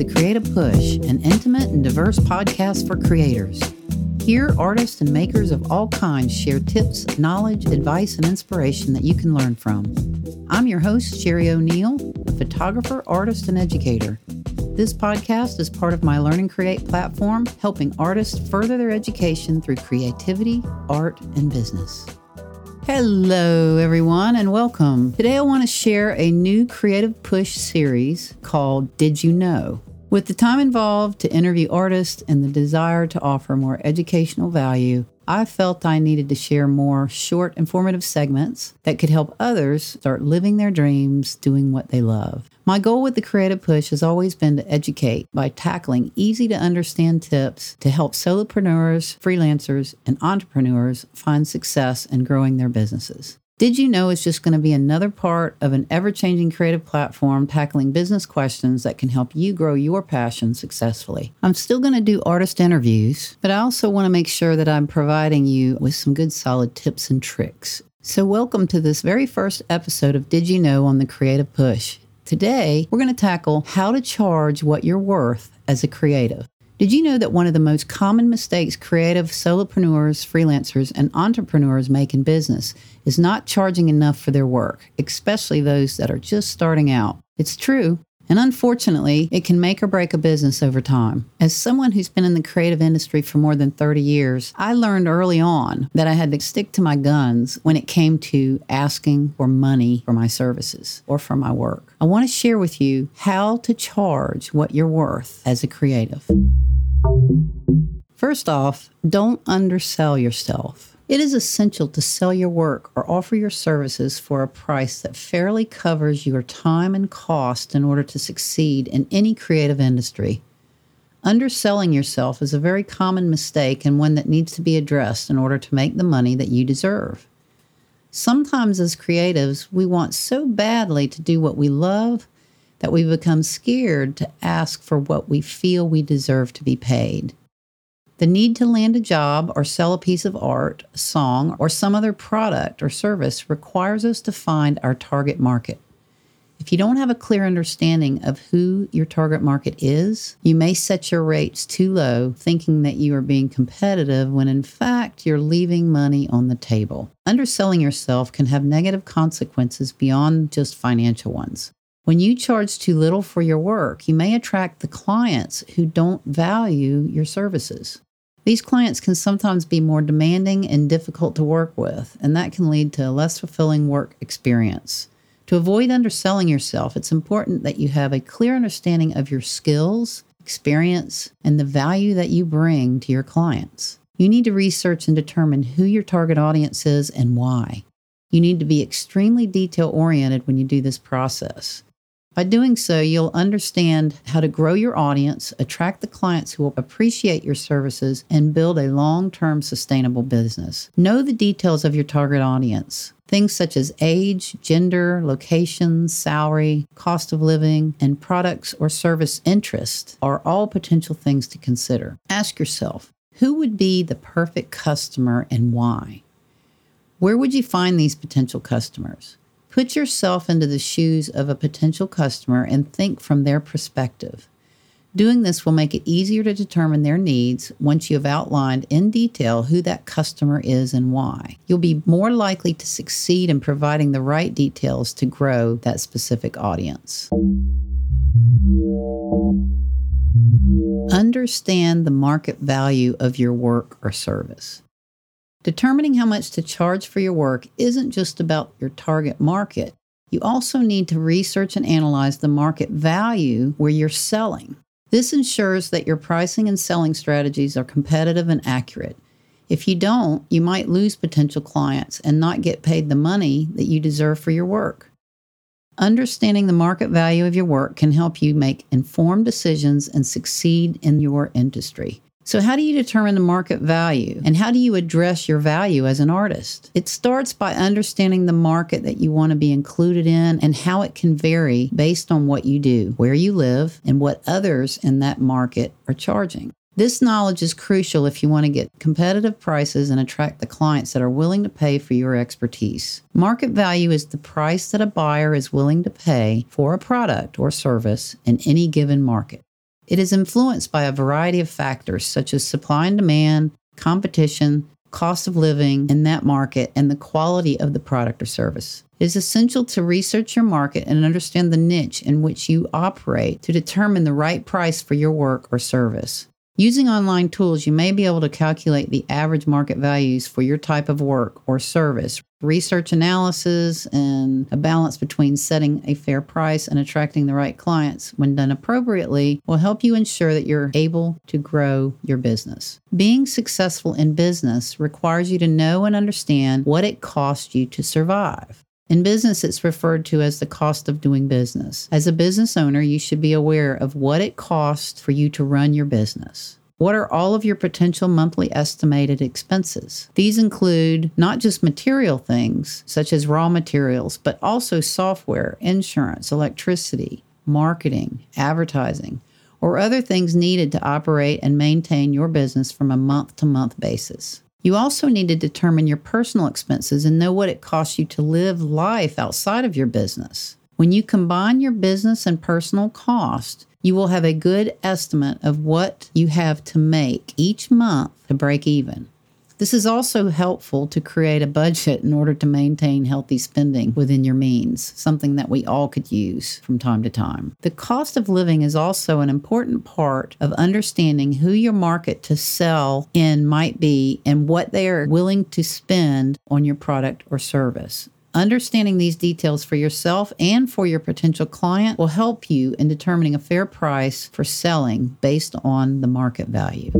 The Creative Push, an intimate and diverse podcast for creators. Here, artists and makers of all kinds share tips, knowledge, advice, and inspiration that you can learn from. I'm your host, Sheri Oneal, a photographer, artist, and educator. This podcast is part of my Learn and Create platform, helping artists further their education through creativity, art, and business. Hello, everyone, and welcome. Today, I want to share a new Creative Push series called Did You Know? With the time involved to interview artists and the desire to offer more educational value, I felt I needed to share more short, informative segments that could help others start living their dreams doing what they love. My goal with the Creative Push has always been to educate by tackling easy to understand tips to help solopreneurs, freelancers, and entrepreneurs find success in growing their businesses. Did you know it's just going to be another part of an ever changing creative platform tackling business questions that can help you grow your passion successfully? I'm still going to do artist interviews, but I also want to make sure that I'm providing you with some good solid tips and tricks. So, welcome to this very first episode of Did You Know on the Creative Push. Today, we're going to tackle how to charge what you're worth as a creative. Did you know that one of the most common mistakes creative solopreneurs, freelancers, and entrepreneurs make in business is not charging enough for their work, especially those that are just starting out? It's true. And unfortunately, it can make or break a business over time. As someone who's been in the creative industry for more than 30 years, I learned early on that I had to stick to my guns when it came to asking for money for my services or for my work. I want to share with you how to charge what you're worth as a creative. First off, don't undersell yourself. It is essential to sell your work or offer your services for a price that fairly covers your time and cost in order to succeed in any creative industry. Underselling yourself is a very common mistake and one that needs to be addressed in order to make the money that you deserve. Sometimes, as creatives, we want so badly to do what we love that we become scared to ask for what we feel we deserve to be paid. The need to land a job or sell a piece of art, song, or some other product or service requires us to find our target market. If you don't have a clear understanding of who your target market is, you may set your rates too low, thinking that you are being competitive when in fact you're leaving money on the table. Underselling yourself can have negative consequences beyond just financial ones. When you charge too little for your work, you may attract the clients who don't value your services. These clients can sometimes be more demanding and difficult to work with, and that can lead to a less fulfilling work experience. To avoid underselling yourself, it's important that you have a clear understanding of your skills, experience, and the value that you bring to your clients. You need to research and determine who your target audience is and why. You need to be extremely detail oriented when you do this process. By doing so, you'll understand how to grow your audience, attract the clients who will appreciate your services, and build a long term sustainable business. Know the details of your target audience. Things such as age, gender, location, salary, cost of living, and products or service interest are all potential things to consider. Ask yourself who would be the perfect customer and why? Where would you find these potential customers? Put yourself into the shoes of a potential customer and think from their perspective. Doing this will make it easier to determine their needs once you have outlined in detail who that customer is and why. You'll be more likely to succeed in providing the right details to grow that specific audience. Understand the market value of your work or service. Determining how much to charge for your work isn't just about your target market. You also need to research and analyze the market value where you're selling. This ensures that your pricing and selling strategies are competitive and accurate. If you don't, you might lose potential clients and not get paid the money that you deserve for your work. Understanding the market value of your work can help you make informed decisions and succeed in your industry. So, how do you determine the market value and how do you address your value as an artist? It starts by understanding the market that you want to be included in and how it can vary based on what you do, where you live, and what others in that market are charging. This knowledge is crucial if you want to get competitive prices and attract the clients that are willing to pay for your expertise. Market value is the price that a buyer is willing to pay for a product or service in any given market. It is influenced by a variety of factors such as supply and demand, competition, cost of living in that market, and the quality of the product or service. It is essential to research your market and understand the niche in which you operate to determine the right price for your work or service. Using online tools, you may be able to calculate the average market values for your type of work or service. Research analysis and a balance between setting a fair price and attracting the right clients, when done appropriately, will help you ensure that you're able to grow your business. Being successful in business requires you to know and understand what it costs you to survive. In business, it's referred to as the cost of doing business. As a business owner, you should be aware of what it costs for you to run your business. What are all of your potential monthly estimated expenses? These include not just material things, such as raw materials, but also software, insurance, electricity, marketing, advertising, or other things needed to operate and maintain your business from a month to month basis. You also need to determine your personal expenses and know what it costs you to live life outside of your business. When you combine your business and personal cost, you will have a good estimate of what you have to make each month to break even. This is also helpful to create a budget in order to maintain healthy spending within your means, something that we all could use from time to time. The cost of living is also an important part of understanding who your market to sell in might be and what they are willing to spend on your product or service. Understanding these details for yourself and for your potential client will help you in determining a fair price for selling based on the market value.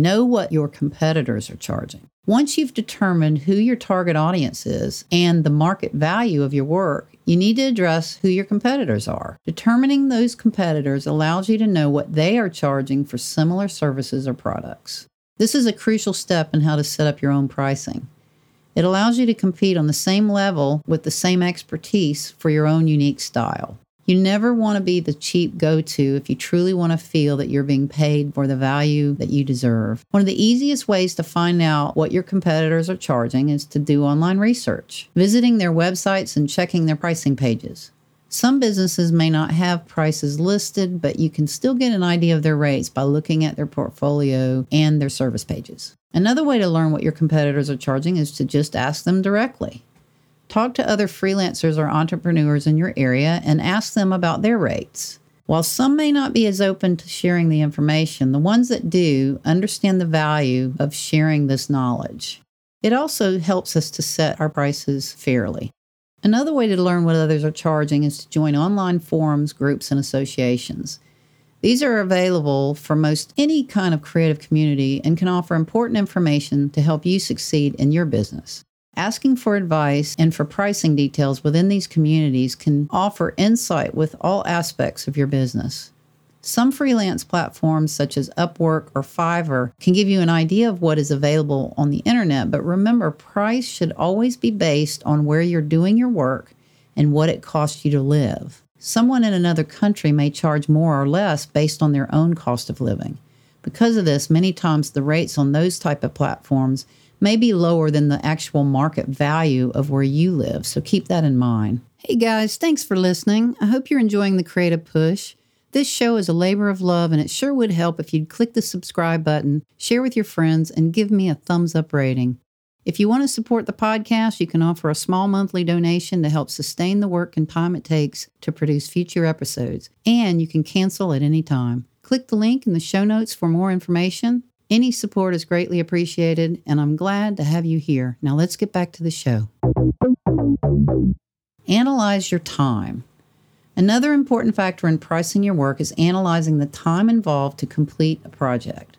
Know what your competitors are charging. Once you've determined who your target audience is and the market value of your work, you need to address who your competitors are. Determining those competitors allows you to know what they are charging for similar services or products. This is a crucial step in how to set up your own pricing. It allows you to compete on the same level with the same expertise for your own unique style. You never want to be the cheap go to if you truly want to feel that you're being paid for the value that you deserve. One of the easiest ways to find out what your competitors are charging is to do online research, visiting their websites and checking their pricing pages. Some businesses may not have prices listed, but you can still get an idea of their rates by looking at their portfolio and their service pages. Another way to learn what your competitors are charging is to just ask them directly. Talk to other freelancers or entrepreneurs in your area and ask them about their rates. While some may not be as open to sharing the information, the ones that do understand the value of sharing this knowledge. It also helps us to set our prices fairly. Another way to learn what others are charging is to join online forums, groups, and associations. These are available for most any kind of creative community and can offer important information to help you succeed in your business. Asking for advice and for pricing details within these communities can offer insight with all aspects of your business. Some freelance platforms, such as Upwork or Fiverr, can give you an idea of what is available on the internet, but remember, price should always be based on where you're doing your work and what it costs you to live. Someone in another country may charge more or less based on their own cost of living. Because of this, many times the rates on those type of platforms may be lower than the actual market value of where you live. So keep that in mind. Hey guys, thanks for listening. I hope you're enjoying the Creative Push. This show is a labor of love, and it sure would help if you'd click the subscribe button, share with your friends, and give me a thumbs up rating. If you want to support the podcast, you can offer a small monthly donation to help sustain the work and time it takes to produce future episodes, and you can cancel at any time. Click the link in the show notes for more information. Any support is greatly appreciated, and I'm glad to have you here. Now let's get back to the show. Analyze your time. Another important factor in pricing your work is analyzing the time involved to complete a project.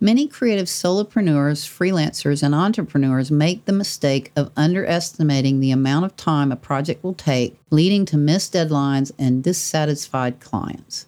Many creative solopreneurs, freelancers, and entrepreneurs make the mistake of underestimating the amount of time a project will take, leading to missed deadlines and dissatisfied clients.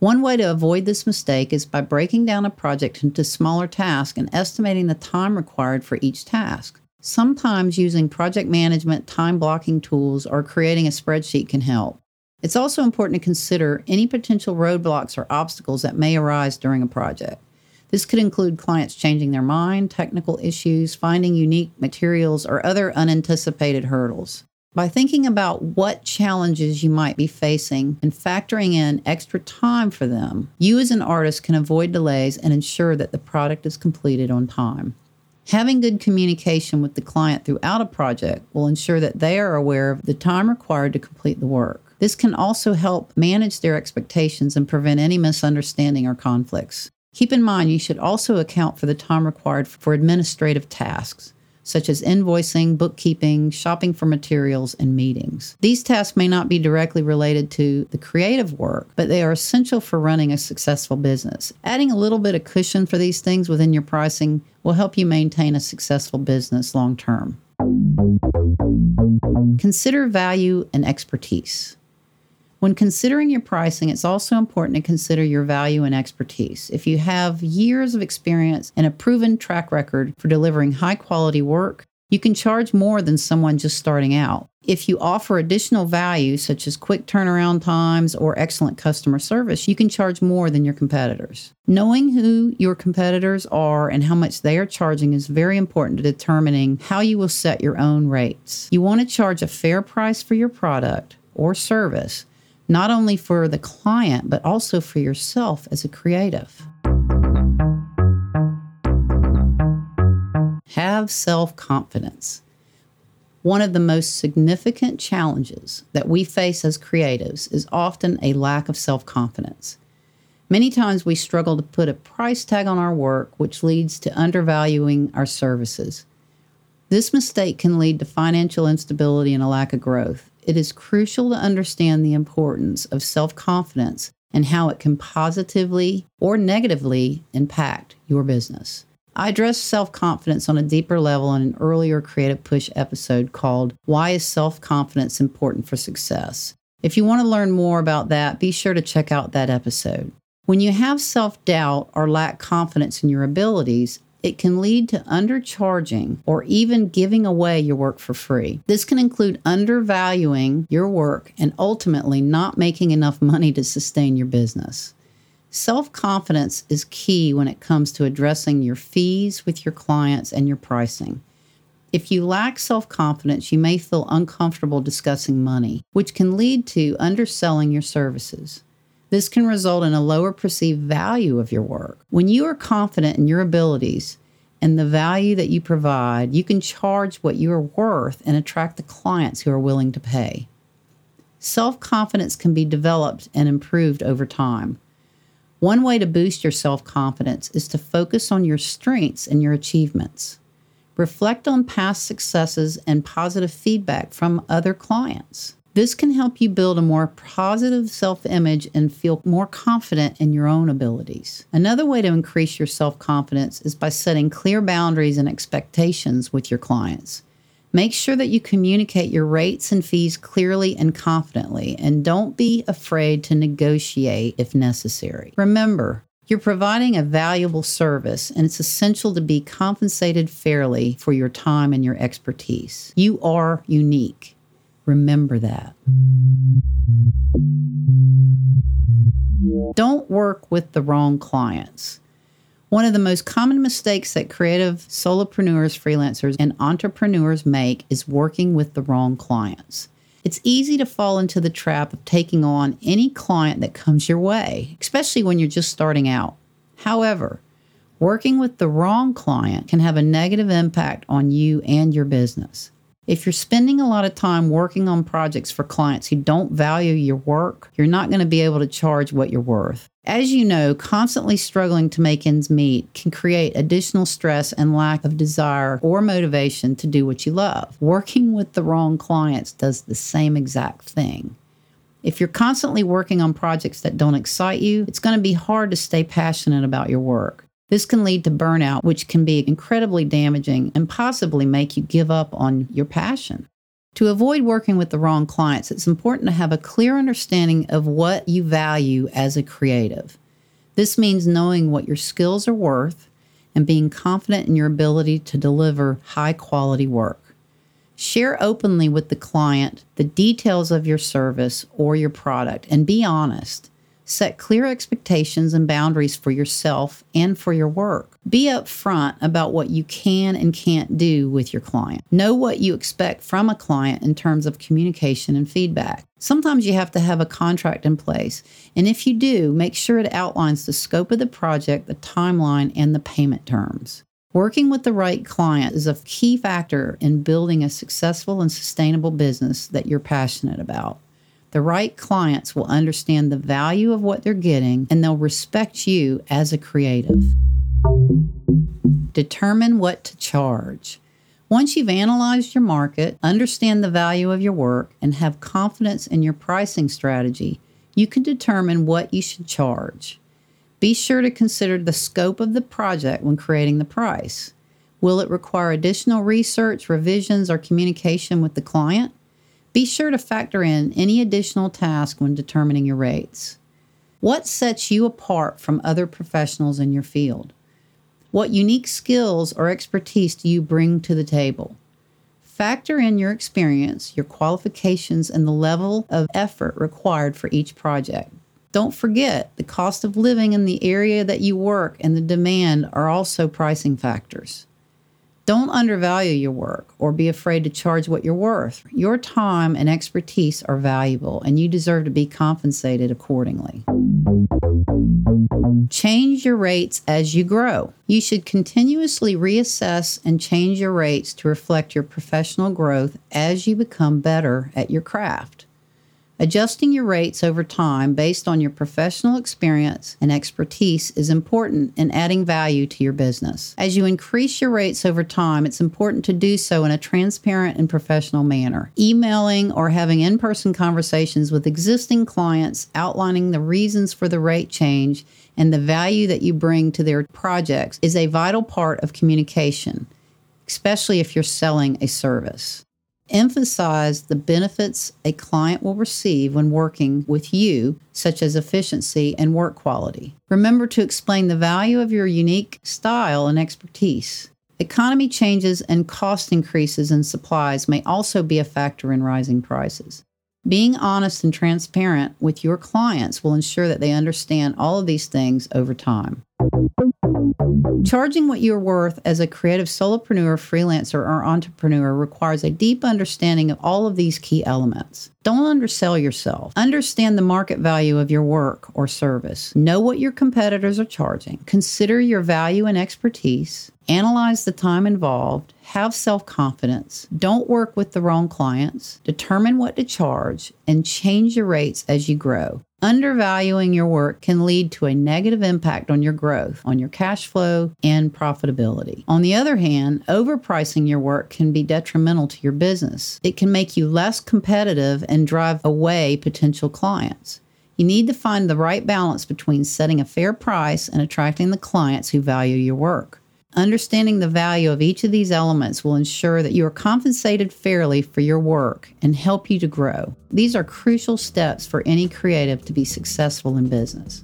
One way to avoid this mistake is by breaking down a project into smaller tasks and estimating the time required for each task. Sometimes using project management, time blocking tools, or creating a spreadsheet can help. It's also important to consider any potential roadblocks or obstacles that may arise during a project. This could include clients changing their mind, technical issues, finding unique materials, or other unanticipated hurdles. By thinking about what challenges you might be facing and factoring in extra time for them, you as an artist can avoid delays and ensure that the product is completed on time. Having good communication with the client throughout a project will ensure that they are aware of the time required to complete the work. This can also help manage their expectations and prevent any misunderstanding or conflicts. Keep in mind you should also account for the time required for administrative tasks such as invoicing, bookkeeping, shopping for materials, and meetings. These tasks may not be directly related to the creative work, but they are essential for running a successful business. Adding a little bit of cushion for these things within your pricing will help you maintain a successful business long term. Consider value and expertise. When considering your pricing, it's also important to consider your value and expertise. If you have years of experience and a proven track record for delivering high quality work, you can charge more than someone just starting out. If you offer additional value, such as quick turnaround times or excellent customer service, you can charge more than your competitors. Knowing who your competitors are and how much they are charging is very important to determining how you will set your own rates. You want to charge a fair price for your product or service not only for the client, but also for yourself as a creative. Have self confidence. One of the most significant challenges that we face as creatives is often a lack of self confidence. Many times we struggle to put a price tag on our work, which leads to undervaluing our services. This mistake can lead to financial instability and a lack of growth it is crucial to understand the importance of self confidence and how it can positively or negatively impact your business. I addressed self confidence on a deeper level in an earlier Creative Push episode called Why is Self Confidence Important for Success? If you want to learn more about that, be sure to check out that episode. When you have self doubt or lack confidence in your abilities, it can lead to undercharging or even giving away your work for free. This can include undervaluing your work and ultimately not making enough money to sustain your business. Self confidence is key when it comes to addressing your fees with your clients and your pricing. If you lack self confidence, you may feel uncomfortable discussing money, which can lead to underselling your services. This can result in a lower perceived value of your work. When you are confident in your abilities and the value that you provide, you can charge what you are worth and attract the clients who are willing to pay. Self confidence can be developed and improved over time. One way to boost your self confidence is to focus on your strengths and your achievements. Reflect on past successes and positive feedback from other clients. This can help you build a more positive self image and feel more confident in your own abilities. Another way to increase your self confidence is by setting clear boundaries and expectations with your clients. Make sure that you communicate your rates and fees clearly and confidently, and don't be afraid to negotiate if necessary. Remember, you're providing a valuable service, and it's essential to be compensated fairly for your time and your expertise. You are unique. Remember that. Don't work with the wrong clients. One of the most common mistakes that creative solopreneurs, freelancers, and entrepreneurs make is working with the wrong clients. It's easy to fall into the trap of taking on any client that comes your way, especially when you're just starting out. However, working with the wrong client can have a negative impact on you and your business. If you're spending a lot of time working on projects for clients who don't value your work, you're not going to be able to charge what you're worth. As you know, constantly struggling to make ends meet can create additional stress and lack of desire or motivation to do what you love. Working with the wrong clients does the same exact thing. If you're constantly working on projects that don't excite you, it's going to be hard to stay passionate about your work. This can lead to burnout, which can be incredibly damaging and possibly make you give up on your passion. To avoid working with the wrong clients, it's important to have a clear understanding of what you value as a creative. This means knowing what your skills are worth and being confident in your ability to deliver high quality work. Share openly with the client the details of your service or your product and be honest. Set clear expectations and boundaries for yourself and for your work. Be upfront about what you can and can't do with your client. Know what you expect from a client in terms of communication and feedback. Sometimes you have to have a contract in place, and if you do, make sure it outlines the scope of the project, the timeline, and the payment terms. Working with the right client is a key factor in building a successful and sustainable business that you're passionate about. The right clients will understand the value of what they're getting and they'll respect you as a creative. Determine what to charge. Once you've analyzed your market, understand the value of your work, and have confidence in your pricing strategy, you can determine what you should charge. Be sure to consider the scope of the project when creating the price. Will it require additional research, revisions, or communication with the client? Be sure to factor in any additional task when determining your rates. What sets you apart from other professionals in your field? What unique skills or expertise do you bring to the table? Factor in your experience, your qualifications, and the level of effort required for each project. Don't forget, the cost of living in the area that you work and the demand are also pricing factors. Don't undervalue your work or be afraid to charge what you're worth. Your time and expertise are valuable, and you deserve to be compensated accordingly. Change your rates as you grow. You should continuously reassess and change your rates to reflect your professional growth as you become better at your craft. Adjusting your rates over time based on your professional experience and expertise is important in adding value to your business. As you increase your rates over time, it's important to do so in a transparent and professional manner. Emailing or having in person conversations with existing clients outlining the reasons for the rate change and the value that you bring to their projects is a vital part of communication, especially if you're selling a service. Emphasize the benefits a client will receive when working with you, such as efficiency and work quality. Remember to explain the value of your unique style and expertise. Economy changes and cost increases in supplies may also be a factor in rising prices. Being honest and transparent with your clients will ensure that they understand all of these things over time. Charging what you're worth as a creative solopreneur, freelancer, or entrepreneur requires a deep understanding of all of these key elements. Don't undersell yourself. Understand the market value of your work or service. Know what your competitors are charging. Consider your value and expertise. Analyze the time involved. Have self confidence. Don't work with the wrong clients. Determine what to charge and change your rates as you grow. Undervaluing your work can lead to a negative impact on your growth, on your cash flow, and profitability. On the other hand, overpricing your work can be detrimental to your business. It can make you less competitive and drive away potential clients. You need to find the right balance between setting a fair price and attracting the clients who value your work. Understanding the value of each of these elements will ensure that you are compensated fairly for your work and help you to grow. These are crucial steps for any creative to be successful in business.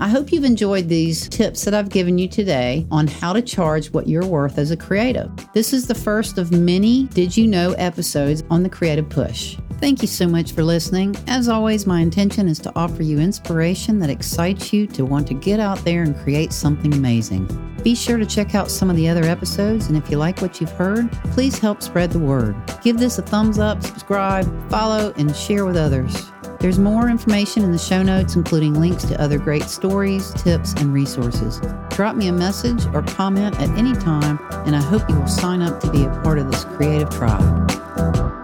I hope you've enjoyed these tips that I've given you today on how to charge what you're worth as a creative. This is the first of many Did You Know episodes on the Creative Push. Thank you so much for listening. As always, my intention is to offer you inspiration that excites you to want to get out there and create something amazing. Be sure to check out some of the other episodes, and if you like what you've heard, please help spread the word. Give this a thumbs up, subscribe, follow, and share with others. There's more information in the show notes, including links to other great stories, tips, and resources. Drop me a message or comment at any time, and I hope you will sign up to be a part of this creative tribe.